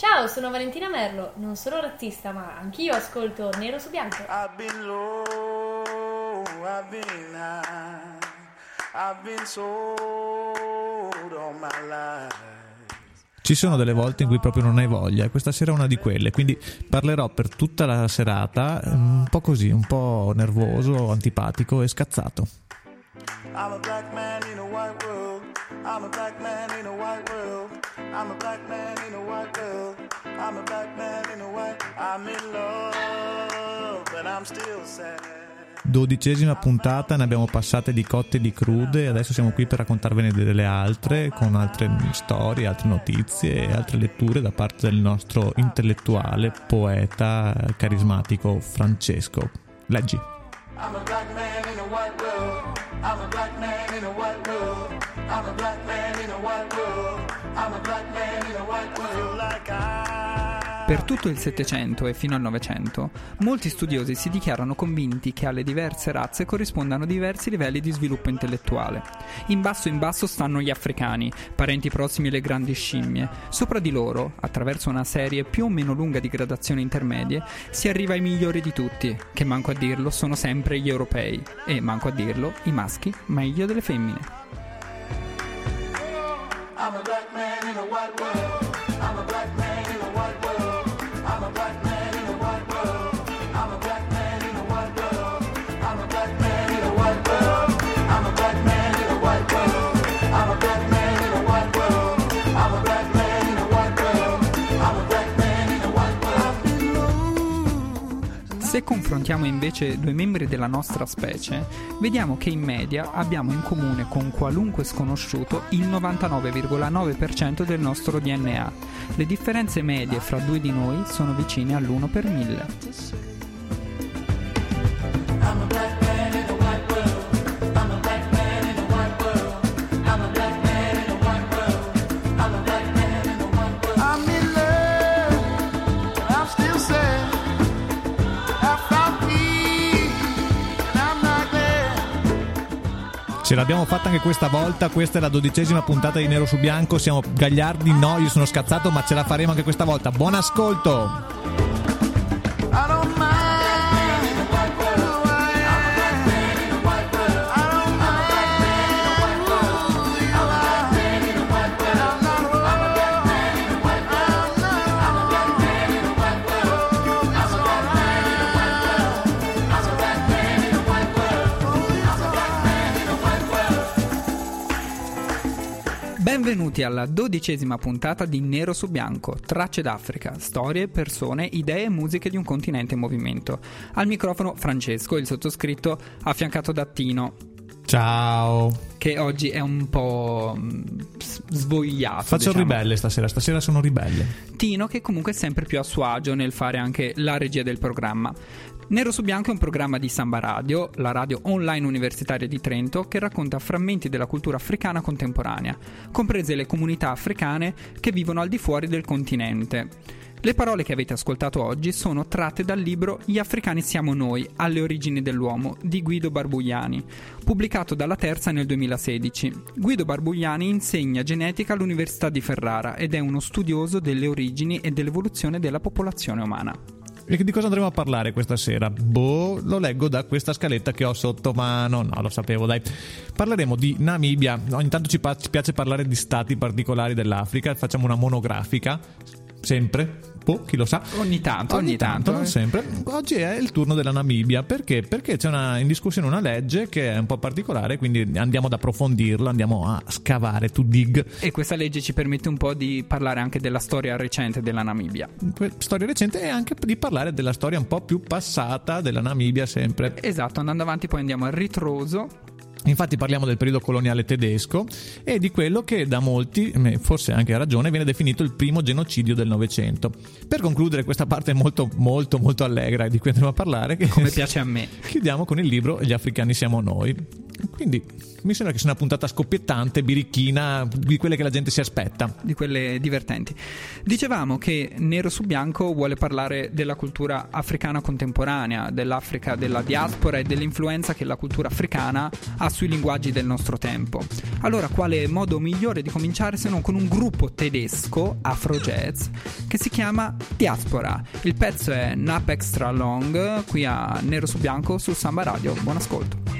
Ciao, sono Valentina Merlo, non sono razzista, ma anch'io ascolto Nero su Bianco. I've been low, I've been high, I've been sold all my life. Ci sono delle volte in cui proprio non hai voglia e questa sera è una di quelle, quindi parlerò per tutta la serata un po' così, un po' nervoso, antipatico e scazzato. I'm a black man in a white world. I'm a black man in a white world. I'm a black man in a white world. I'm a black man in a white. I'm in love, but I'm still sad. Dodicesima puntata, ne abbiamo passate di cotte e di crude, adesso siamo qui per raccontarvene delle altre, con altre storie, altre notizie e altre letture da parte del nostro intellettuale, poeta, carismatico Francesco. Leggi. I'm a black man in a white world. I'm a Per tutto il Settecento e fino al Novecento, molti studiosi si dichiarano convinti che alle diverse razze corrispondano diversi livelli di sviluppo intellettuale. In basso in basso stanno gli africani, parenti prossimi alle grandi scimmie. Sopra di loro, attraverso una serie più o meno lunga di gradazioni intermedie, si arriva ai migliori di tutti, che manco a dirlo sono sempre gli europei, e manco a dirlo i maschi meglio delle femmine. I'm a black man in a white world. Se confrontiamo invece due membri della nostra specie, vediamo che in media abbiamo in comune con qualunque sconosciuto il 99,9% del nostro DNA. Le differenze medie fra due di noi sono vicine all'1 per 1000. Ce l'abbiamo fatta anche questa volta, questa è la dodicesima puntata di Nero su Bianco, siamo gagliardi, no, io sono scazzato, ma ce la faremo anche questa volta. Buon ascolto! Benvenuti alla dodicesima puntata di Nero su Bianco, Tracce d'Africa, storie, persone, idee e musiche di un continente in movimento. Al microfono Francesco, il sottoscritto, affiancato da Tino, Ciao! che oggi è un po' mm, svogliato. Faccio diciamo. ribelle stasera, stasera sono ribelle. Tino che comunque è sempre più a suo agio nel fare anche la regia del programma. Nero su Bianco è un programma di Samba Radio, la radio online universitaria di Trento, che racconta frammenti della cultura africana contemporanea, comprese le comunità africane che vivono al di fuori del continente. Le parole che avete ascoltato oggi sono tratte dal libro Gli africani siamo noi, alle origini dell'uomo di Guido Barbugliani, pubblicato dalla Terza nel 2016. Guido Barbugliani insegna genetica all'Università di Ferrara ed è uno studioso delle origini e dell'evoluzione della popolazione umana. E di cosa andremo a parlare questa sera? Boh, lo leggo da questa scaletta che ho sotto mano. No, lo sapevo, dai. Parleremo di Namibia. Ogni tanto ci, pa- ci piace parlare di stati particolari dell'Africa. Facciamo una monografica. Sempre. Boh, chi lo sa. Ogni tanto, ogni, tanto. non sempre. Oggi è il turno della Namibia. Perché? Perché c'è una- in discussione una legge che è un po' particolare, quindi andiamo ad approfondirla, andiamo a scavare, to dig. E questa legge ci permette un po' di parlare anche della storia recente della Namibia. Storia recente e anche di parlare della storia un po' più passata della Namibia sempre. Esatto, andando avanti poi andiamo al ritroso. Infatti parliamo del periodo coloniale tedesco e di quello che da molti, forse anche a ragione, viene definito il primo genocidio del Novecento. Per concludere questa parte molto molto molto allegra di cui andremo a parlare, che Come piace a me. chiudiamo con il libro Gli africani siamo noi. Quindi mi sembra che sia una puntata scoppiettante, birichina, di quelle che la gente si aspetta. di quelle divertenti. Dicevamo che Nero su Bianco vuole parlare della cultura africana contemporanea, dell'Africa, della diaspora e dell'influenza che la cultura africana ha sui linguaggi del nostro tempo. Allora, quale modo migliore di cominciare se non con un gruppo tedesco, Afro Jazz, che si chiama Diaspora. Il pezzo è Nap Extra Long, qui a Nero su Bianco su Samba Radio. Buon ascolto.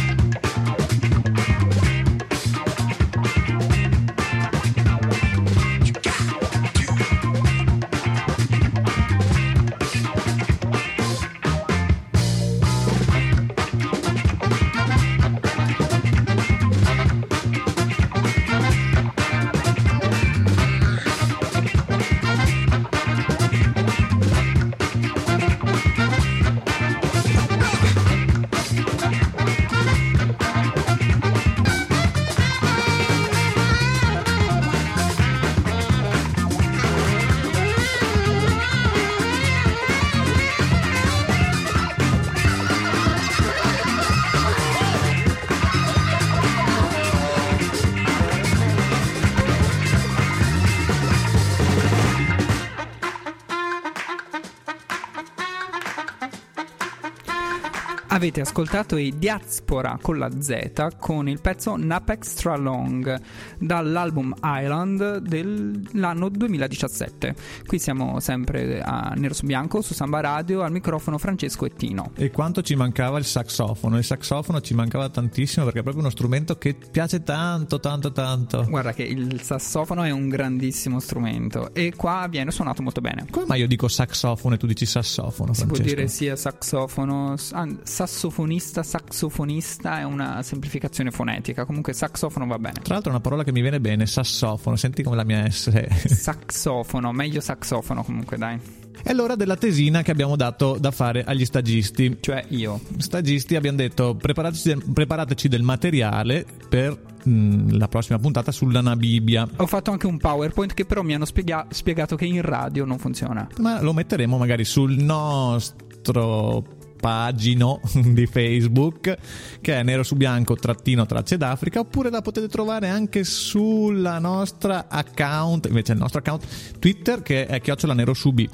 Avete ascoltato i Diaspora con la Z con il pezzo Nap Extra Long dall'album Island dell'anno 2017. Qui siamo sempre a Nero su Bianco su Samba Radio, al microfono Francesco e Tino. E quanto ci mancava il saxofono? Il saxofono ci mancava tantissimo perché è proprio uno strumento che piace tanto, tanto, tanto. Guarda che il sassofono è un grandissimo strumento e qua viene suonato molto bene. Come mai io dico saxofono e tu dici sassofono? Si può Francesco? dire sia saxofono, ah, sassofonista, saxofonista è una semplificazione fonetica, comunque saxofono va bene. Tra l'altro è una parola che mi viene bene, sassofono, senti come la mia S. Saxofono, meglio saxofono comunque dai. È l'ora della tesina che abbiamo dato da fare agli stagisti. Cioè io. Stagisti abbiamo detto preparateci del, preparateci del materiale per mm, la prossima puntata sulla Namibia. Ho fatto anche un PowerPoint che però mi hanno spiega- spiegato che in radio non funziona. Ma lo metteremo magari sul nostro pagino di Facebook che è nero su bianco trattino tracce d'Africa oppure la potete trovare anche sulla nostra account invece il nostro account Twitter che è chiocciola nero su B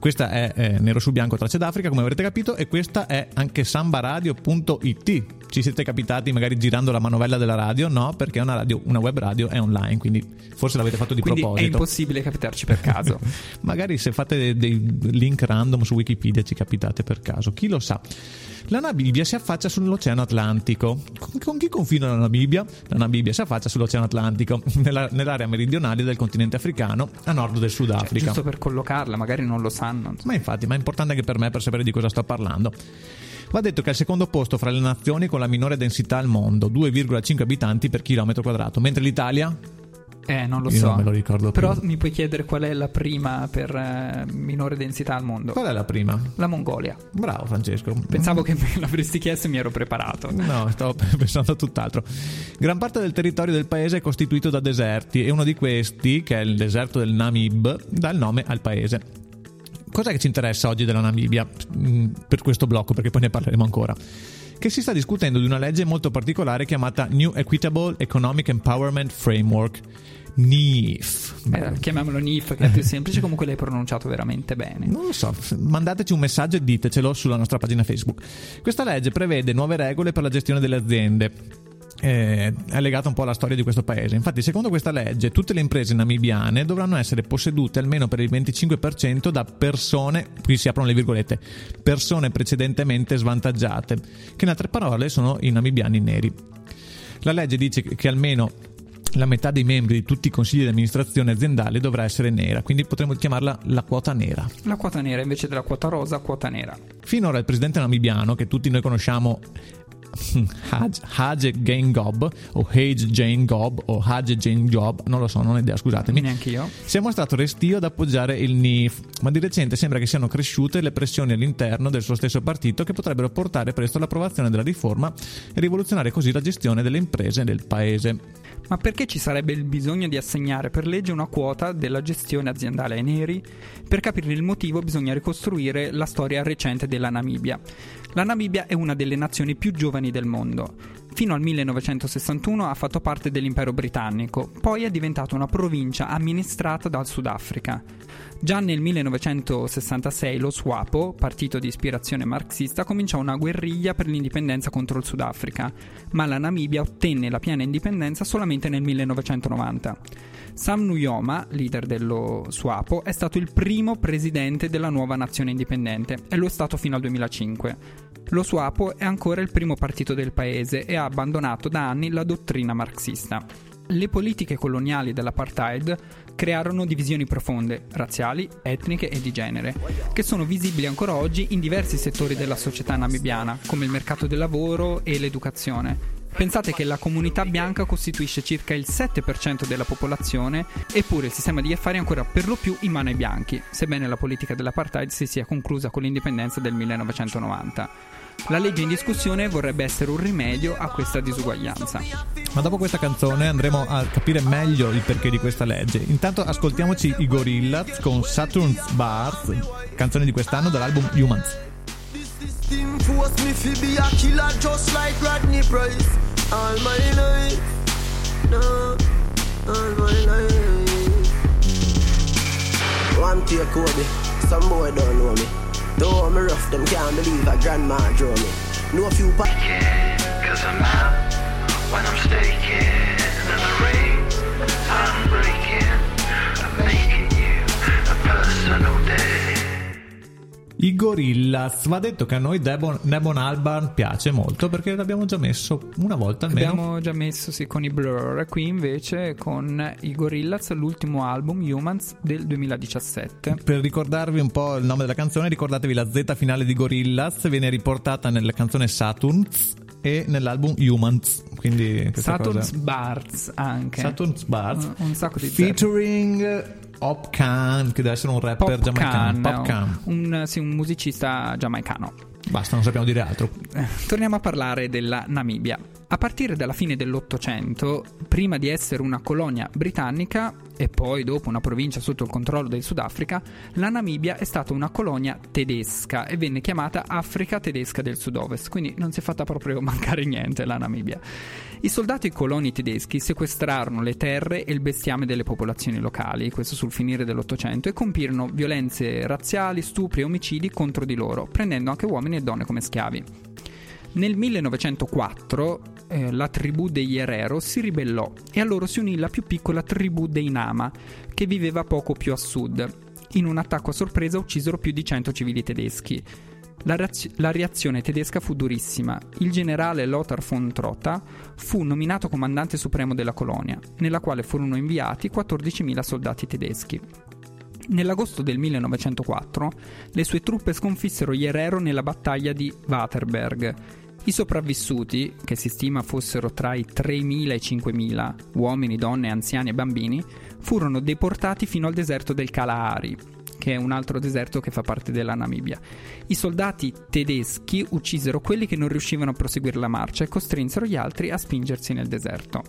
questa è eh, Nero su Bianco Tracce d'Africa, come avrete capito, e questa è anche sambaradio.it. Ci siete capitati magari girando la manovella della radio? No, perché è una, radio, una web radio è online, quindi forse l'avete fatto di Quindi è proposito. impossibile capitarci per caso. Magari se fate dei, dei link random su Wikipedia ci capitate per caso, chi lo sa. La Namibia si affaccia sull'Oceano Atlantico. Con, chi confina la Namibia? La Namibia si affaccia sull'Oceano Atlantico, nella- nell'area meridionale del continente africano, a nord del Sudafrica. Giusto per collocarla, magari non lo sanno. Ma infatti, ma è importante anche per me per sapere di cosa sto parlando. Va detto che è al secondo posto fra le nazioni con la minore densità al mondo, 2,5 abitanti per chilometro quadrato, mentre l'Italia Eh, non lo Io so. non me lo ricordo Però più. mi puoi chiedere qual è la prima per eh, minore densità al mondo? Qual è la prima? La Mongolia. Bravo Francesco. Pensavo che me l'avresti chiesto e mi ero preparato. No, stavo pensando a tutt'altro. Gran parte del territorio del paese è costituito da deserti e uno di questi, che è il deserto del Namib, dà il nome al paese. Cos'è che ci interessa oggi della Namibia mm, per questo blocco? Perché poi ne parleremo ancora. Che si sta discutendo di una legge molto particolare chiamata New Equitable Economic Empowerment Framework. NEEF. Eh, chiamiamolo NIF, che è più semplice, comunque l'hai pronunciato veramente bene. Non lo so, mandateci un messaggio e ditecelo sulla nostra pagina Facebook. Questa legge prevede nuove regole per la gestione delle aziende. Eh, è legata un po' alla storia di questo paese. Infatti, secondo questa legge, tutte le imprese namibiane dovranno essere possedute almeno per il 25% da persone, qui si aprono le virgolette, persone precedentemente svantaggiate, che in altre parole sono i namibiani neri. La legge dice che almeno la metà dei membri di tutti i consigli di amministrazione aziendale dovrà essere nera, quindi potremmo chiamarla la quota nera. La quota nera invece della quota rosa, quota nera. Finora il presidente namibiano, che tutti noi conosciamo, Haj- Hage Jane Gob, o Hage Jane Gob, o Hage Jane Job, non lo so, non ho idea, scusatemi. Neanche io. Si è mostrato restio ad appoggiare il NIF, ma di recente sembra che siano cresciute le pressioni all'interno del suo stesso partito che potrebbero portare presto all'approvazione della riforma e rivoluzionare così la gestione delle imprese nel paese. Ma perché ci sarebbe il bisogno di assegnare per legge una quota della gestione aziendale ai neri? Per capire il motivo bisogna ricostruire la storia recente della Namibia. La Namibia è una delle nazioni più giovani del mondo. Fino al 1961 ha fatto parte dell'impero britannico, poi è diventata una provincia amministrata dal Sudafrica. Già nel 1966 lo SWAPO, partito di ispirazione marxista, cominciò una guerriglia per l'indipendenza contro il Sudafrica, ma la Namibia ottenne la piena indipendenza solamente nel 1990. Sam Nujoma, leader dello SWAPO, è stato il primo presidente della nuova nazione indipendente e lo è stato fino al 2005. Lo SWAPO è ancora il primo partito del paese e ha abbandonato da anni la dottrina marxista. Le politiche coloniali dell'apartheid crearono divisioni profonde, razziali, etniche e di genere, che sono visibili ancora oggi in diversi settori della società namibiana, come il mercato del lavoro e l'educazione. Pensate che la comunità bianca costituisce circa il 7% della popolazione, eppure il sistema di affari è ancora per lo più in mano ai bianchi, sebbene la politica dell'apartheid si sia conclusa con l'indipendenza del 1990. La legge in discussione vorrebbe essere un rimedio a questa disuguaglianza. Ma dopo questa canzone andremo a capire meglio il perché di questa legge. Intanto ascoltiamoci i Gorillaz con Saturn's Bars, canzone di quest'anno dall'album Humans. System force me fi be a killer just like Rodney Price. All my life, no, all my life. One take Kobe, some boy don't know me. Though me rough, them can't believe a grandma draw me. Know a few pa- Cause I'm out when I'm staking I Gorillaz. Va detto che a noi Devon, Devon Albarn piace molto perché l'abbiamo già messo una volta almeno. Abbiamo già messo sì con i Blur, qui invece con i Gorillaz, l'ultimo album Humans del 2017. Per ricordarvi un po' il nome della canzone, ricordatevi la Z finale di Gorillaz, viene riportata nella canzone Saturns e nell'album Humans. Quindi Saturn's cosa- Bars anche. Saturn's Bars Un- un sacco di featuring Op Khan, che deve essere un rapper Pop giamaicano. Khan, Pop Khan. Un, sì, un musicista giamaicano. Basta, non sappiamo dire altro. Eh, Torniamo a parlare della Namibia. A partire dalla fine dell'Ottocento, prima di essere una colonia britannica e poi dopo una provincia sotto il controllo del Sudafrica, la Namibia è stata una colonia tedesca e venne chiamata Africa tedesca del sud-ovest, quindi non si è fatta proprio mancare niente la Namibia. I soldati coloni tedeschi sequestrarono le terre e il bestiame delle popolazioni locali, questo sul finire dell'Ottocento, e compirono violenze razziali, stupri e omicidi contro di loro, prendendo anche uomini e donne come schiavi. Nel 1904 eh, la tribù degli Herero si ribellò e a loro si unì la più piccola tribù dei Nama, che viveva poco più a sud. In un attacco a sorpresa uccisero più di 100 civili tedeschi. La, reaz- la reazione tedesca fu durissima. Il generale Lothar von Trotta fu nominato comandante supremo della colonia, nella quale furono inviati 14.000 soldati tedeschi. Nell'agosto del 1904 le sue truppe sconfissero gli Herero nella battaglia di Waterberg. I sopravvissuti, che si stima fossero tra i 3.000 e i 5.000, uomini, donne, anziani e bambini, furono deportati fino al deserto del Kalahari, che è un altro deserto che fa parte della Namibia. I soldati tedeschi uccisero quelli che non riuscivano a proseguire la marcia e costrinsero gli altri a spingersi nel deserto.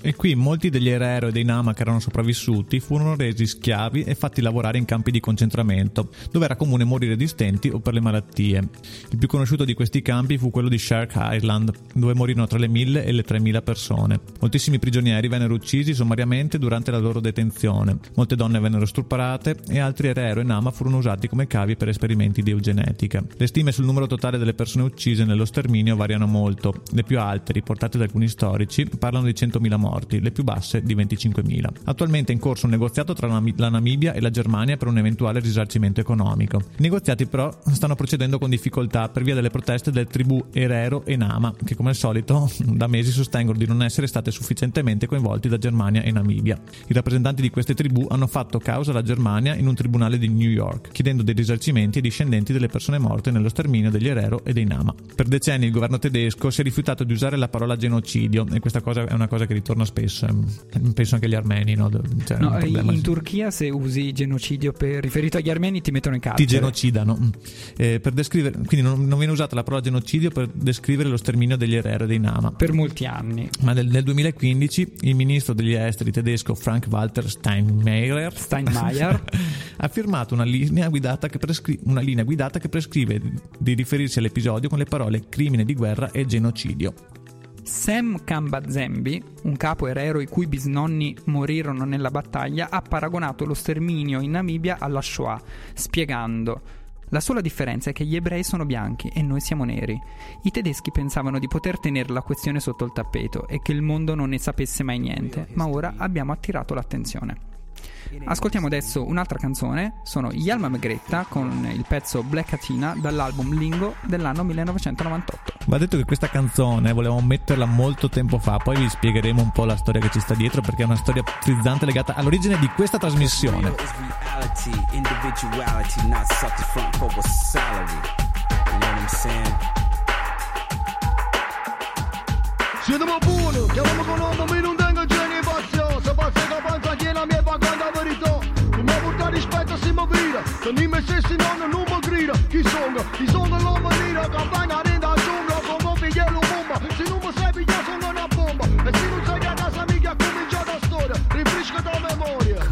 E qui molti degli Herero e dei Nama che erano sopravvissuti furono resi schiavi e fatti lavorare in campi di concentramento, dove era comune morire di stenti o per le malattie. Il più conosciuto di questi campi fu quello di Shark Island, dove morirono tra le 1000 e le 3000 persone. Moltissimi prigionieri vennero uccisi sommariamente durante la loro detenzione, molte donne vennero stuprate e altri Herero e Nama furono usati come cavi per esperimenti di eugenetica. Le stime sul numero totale delle persone uccise nello sterminio variano molto. Le più alte, riportate da alcuni storici, parlano di 100.000 morti, le più basse di 25.000. Attualmente è in corso un negoziato tra la Namibia e la Germania per un eventuale risarcimento economico. I negoziati però stanno procedendo con difficoltà per via delle proteste delle tribù Herero e Nama, che come al solito da mesi sostengono di non essere state sufficientemente coinvolti da Germania e Namibia. I rappresentanti di queste tribù hanno fatto causa alla Germania in un tribunale di New York, chiedendo dei risarcimenti ai discendenti delle persone morte nello sterminio degli Herero e dei Nama. Per decenni il governo tedesco si è rifiutato di usare la parola genocidio, e questa cosa è una cosa che ritorna torna spesso. Penso anche agli armeni, no? Cioè, No, in, Turchia se usi genocidio per riferito agli armeni ti mettono in ti carcere. genocidano. Mm. Eh, per descrivere, quindi non, non viene usata la parola genocidio per descrivere lo sterminio degli Herero dei Nama. Per molti anni. Ma nel, nel 2015 il ministro degli esteri tedesco Frank Walter Steinmeier, Steinmeier. ha firmato una linea, guidata che prescri- una linea guidata che prescrive di riferirsi all'episodio con le parole crimine di guerra e genocidio. Sam Kambazembi, un capo erero i cui bisnonni morirono nella battaglia, ha paragonato lo sterminio in Namibia alla Shoah, spiegando la sola differenza è che gli ebrei sono bianchi e noi siamo neri. I tedeschi pensavano di poter tenere la questione sotto il tappeto e che il mondo non ne sapesse mai niente, ma ora abbiamo attirato l'attenzione. Ascoltiamo adesso un'altra canzone, sono Yalma Megretta con il pezzo Black Atina dall'album Lingo dell'anno 1998. Va detto che questa canzone volevamo metterla molto tempo fa, poi vi spiegheremo un po' la storia che ci sta dietro perché è una storia frizzante legata all'origine di questa trasmissione. Real is reality, individuality, not sucked front for a salary. You know what I'm saying? Siamo buoni, chiamiamo con nome, mi non tengo genio pazzo Se faccio Waar spijt als iemand bomba. Bomba. Rifrisca memoria.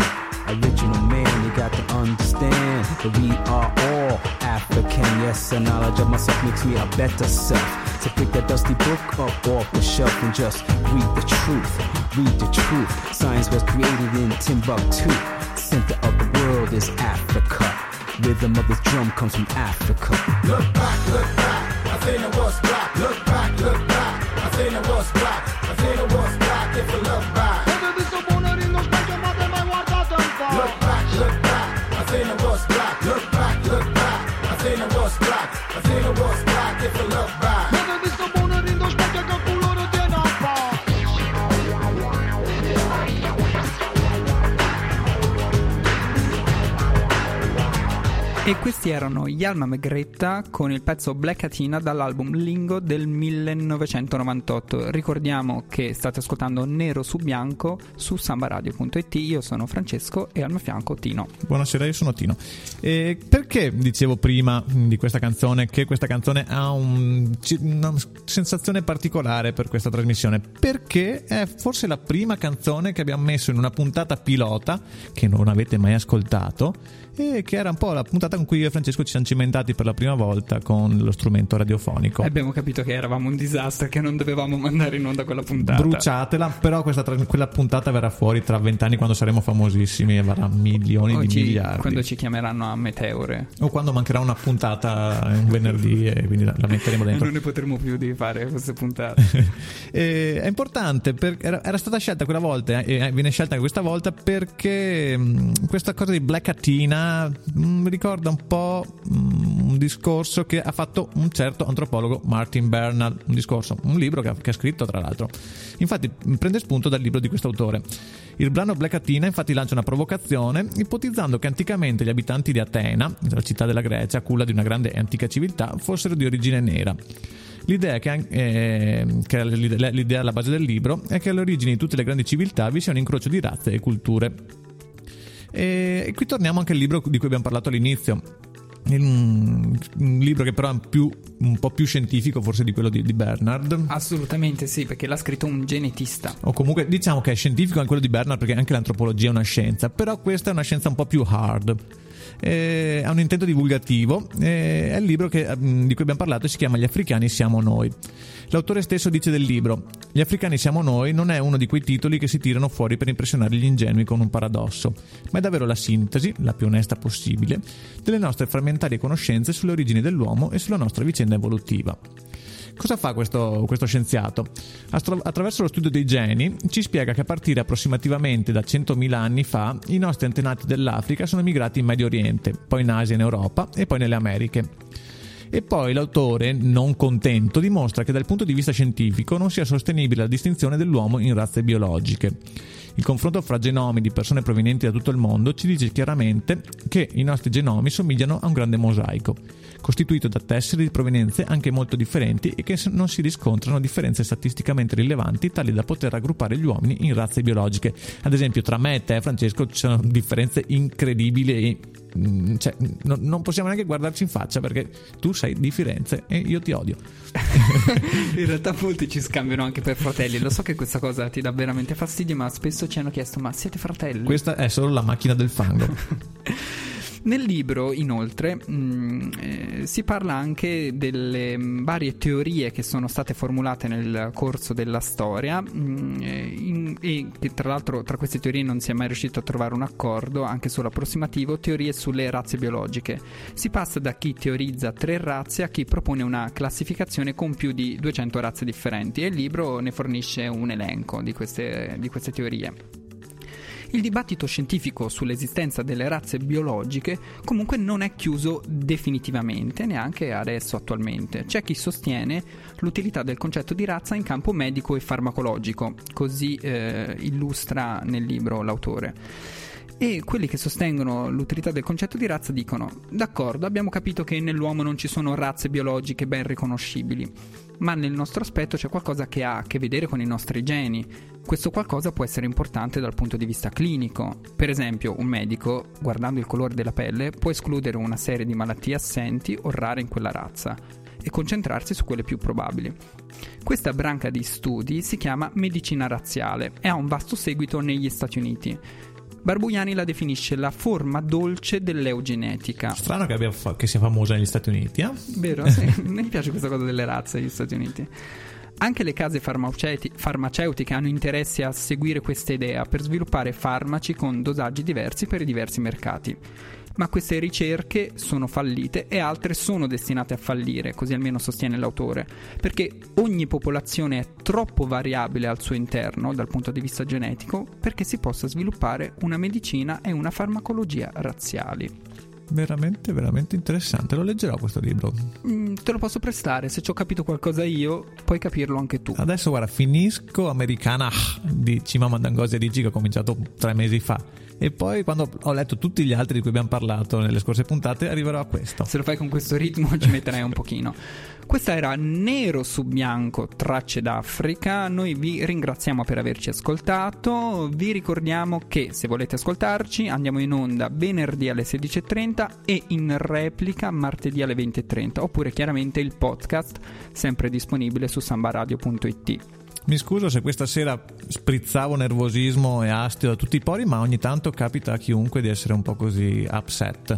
Original man, you got to understand that we are all African. Yes, the knowledge of myself makes me a better self. To pick that dusty book up off the shelf and just read the truth. Read the truth. Science was created in Timbuktu, center of world is Africa. Rhythm of this drum comes from Africa. Look back, look back. I think it was black. Look back, look back. I think it was black. I think it was black if you look back. E questi erano Yalma Megretta con il pezzo Black Atina dall'album Lingo del 1998. Ricordiamo che state ascoltando Nero su Bianco su sambaradio.it. Io sono Francesco e al mio fianco Tino. Buonasera, io sono Tino. E perché dicevo prima mh, di questa canzone che questa canzone ha un- una sensazione particolare per questa trasmissione? Perché è forse la prima canzone che abbiamo messo in una puntata pilota che non avete mai ascoltato e che era un po' la puntata con cui io e Francesco ci siamo cimentati per la prima volta con lo strumento radiofonico. Abbiamo capito che eravamo un disastro che non dovevamo mandare in onda quella puntata. Bruciatela, però questa quella puntata verrà fuori tra vent'anni quando saremo famosissimi e varrà milioni di Oggi, miliardi. quando ci chiameranno a Meteore. O quando mancherà una puntata un venerdì e quindi la, la metteremo dentro. non ne potremo più di fare queste puntate. È importante, per- era, era stata scelta quella volta e eh, viene scelta anche questa volta perché mh, questa cosa di Black Atina mh, mi ricorda un po' mh, un discorso che ha fatto un certo antropologo Martin Bernal, un discorso, un libro che ha, che ha scritto tra l'altro. Infatti mh, prende spunto dal libro di questo autore. Il brano Black Atina infatti lancia una provocazione ipotizzando che anticamente gli abitanti di Atena, la città della Grecia, culla di una grande e antica civiltà, fossero di origine nera. L'idea che, eh, che l'idea alla base del libro è che alle origini di tutte le grandi civiltà vi sia un incrocio di razze e culture. E, qui torniamo anche al libro di cui abbiamo parlato all'inizio. Un, un libro che però è più- un po' più scientifico forse di quello di, di Bernard. Assolutamente sì, perché l'ha scritto un genetista. O comunque diciamo che è scientifico anche quello di Bernard perché anche l'antropologia è una scienza, però questa è una scienza un po' più hard. Eh, ha un intento divulgativo, eh, è il libro che, mm, di cui abbiamo parlato e si chiama Gli africani siamo noi. L'autore stesso dice del libro: Gli africani siamo noi non è uno di quei titoli che si tirano fuori per impressionare gli ingenui con un paradosso, ma è davvero la sintesi, la più onesta possibile, delle nostre frammentarie conoscenze sulle origini dell'uomo e sulla nostra vicenda evolutiva. Cosa fa questo, questo scienziato? Astro- attraverso lo studio dei geni ci spiega che a partire approssimativamente da 100.000 anni fa i nostri antenati dell'Africa sono migrati in Medio Oriente, poi in Asia e in Europa e poi nelle Americhe. E poi l'autore, non contento, dimostra che dal punto di vista scientifico non sia sostenibile la distinzione dell'uomo in razze biologiche. Il confronto fra genomi di persone provenienti da tutto il mondo ci dice chiaramente che i nostri genomi somigliano a un grande mosaico, costituito da tesseri di provenienze anche molto differenti e che non si riscontrano differenze statisticamente rilevanti tali da poter raggruppare gli uomini in razze biologiche. Ad esempio, tra me e te, Francesco, ci sono differenze incredibili e cioè, no- non possiamo neanche guardarci in faccia perché tu sei di Firenze e io ti odio. In realtà molti ci scambiano anche per fratelli. Lo so che questa cosa ti dà veramente fastidio, ma spesso ci hanno chiesto: ma siete fratelli? Questa è solo la macchina del fango. Nel libro, inoltre, mh, eh, si parla anche delle mh, varie teorie che sono state formulate nel corso della storia mh, eh, in- e che tra l'altro tra queste teorie non si è mai riuscito a trovare un accordo, anche solo approssimativo, teorie sulle razze biologiche. Si passa da chi teorizza tre razze a chi propone una classificazione con più di 200 razze differenti e il libro ne fornisce un elenco di queste, di queste teorie. Il dibattito scientifico sull'esistenza delle razze biologiche comunque non è chiuso definitivamente, neanche adesso attualmente. C'è chi sostiene l'utilità del concetto di razza in campo medico e farmacologico, così eh, illustra nel libro l'autore. E quelli che sostengono l'utilità del concetto di razza dicono: d'accordo, abbiamo capito che nell'uomo non ci sono razze biologiche ben riconoscibili, ma nel nostro aspetto c'è qualcosa che ha a che vedere con i nostri geni. Questo qualcosa può essere importante dal punto di vista clinico. Per esempio, un medico, guardando il colore della pelle, può escludere una serie di malattie assenti o rare in quella razza e concentrarsi su quelle più probabili. Questa branca di studi si chiama medicina razziale e ha un vasto seguito negli Stati Uniti. Barbugliani la definisce la forma dolce dell'eugenetica. Strano che, fa- che sia famosa negli Stati Uniti, eh? Vero? Sì, mi piace questa cosa delle razze negli Stati Uniti. Anche le case farmaceuti- farmaceutiche hanno interesse a seguire questa idea per sviluppare farmaci con dosaggi diversi per i diversi mercati. Ma queste ricerche sono fallite e altre sono destinate a fallire, così almeno sostiene l'autore, perché ogni popolazione è troppo variabile al suo interno dal punto di vista genetico perché si possa sviluppare una medicina e una farmacologia razziali. Veramente, veramente interessante. Lo leggerò questo libro. Mm, te lo posso prestare, se ci ho capito qualcosa io, puoi capirlo anche tu. Adesso, guarda, finisco Americana di Chimamanda Ngozi Adichie che ho cominciato tre mesi fa. E poi, quando ho letto tutti gli altri di cui abbiamo parlato nelle scorse puntate, arriverò a questo. Se lo fai con questo ritmo ci metterai un pochino. Questa era Nero su Bianco, Tracce d'Africa. Noi vi ringraziamo per averci ascoltato. Vi ricordiamo che se volete ascoltarci andiamo in onda venerdì alle 16.30 e in replica martedì alle 20.30. Oppure chiaramente il podcast sempre disponibile su sambaradio.it. Mi scuso se questa sera sprizzavo nervosismo e astio da tutti i pori, ma ogni tanto capita a chiunque di essere un po' così upset.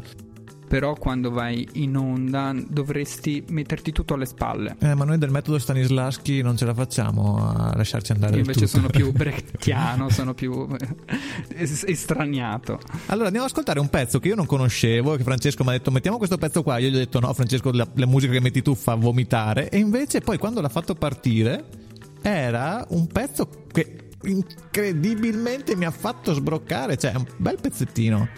Però quando vai in onda dovresti metterti tutto alle spalle. Eh, ma noi del metodo Stanislaschi non ce la facciamo a lasciarci andare Io invece tutto. sono più brechtiano, sono più es- estraniato. Allora andiamo ad ascoltare un pezzo che io non conoscevo, che Francesco mi ha detto mettiamo questo pezzo qua, io gli ho detto no Francesco la, la musica che metti tu fa vomitare e invece poi quando l'ha fatto partire era un pezzo che incredibilmente mi ha fatto sbroccare, cioè un bel pezzettino.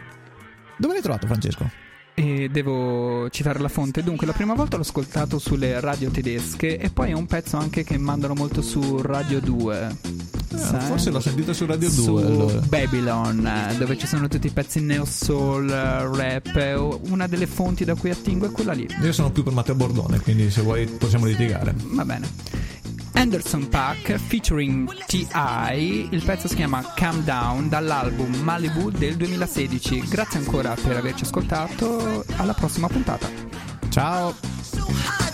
Dove l'hai trovato Francesco? E devo citare la fonte. Dunque, la prima volta l'ho ascoltato sulle radio tedesche e poi è un pezzo anche che mandano molto su Radio 2. Sai? Ah, forse l'ho sentito su Radio 2 Su allora. Babylon, eh, dove ci sono tutti i pezzi neo soul, eh, rap. eh, Una delle fonti da cui attingo è quella lì. Io sono più per Matteo Bordone, quindi se vuoi possiamo litigare. Va bene. Anderson Pack featuring T.I. Il pezzo si chiama Calm Down dall'album Malibu del 2016. Grazie ancora per averci ascoltato. Alla prossima puntata. Ciao!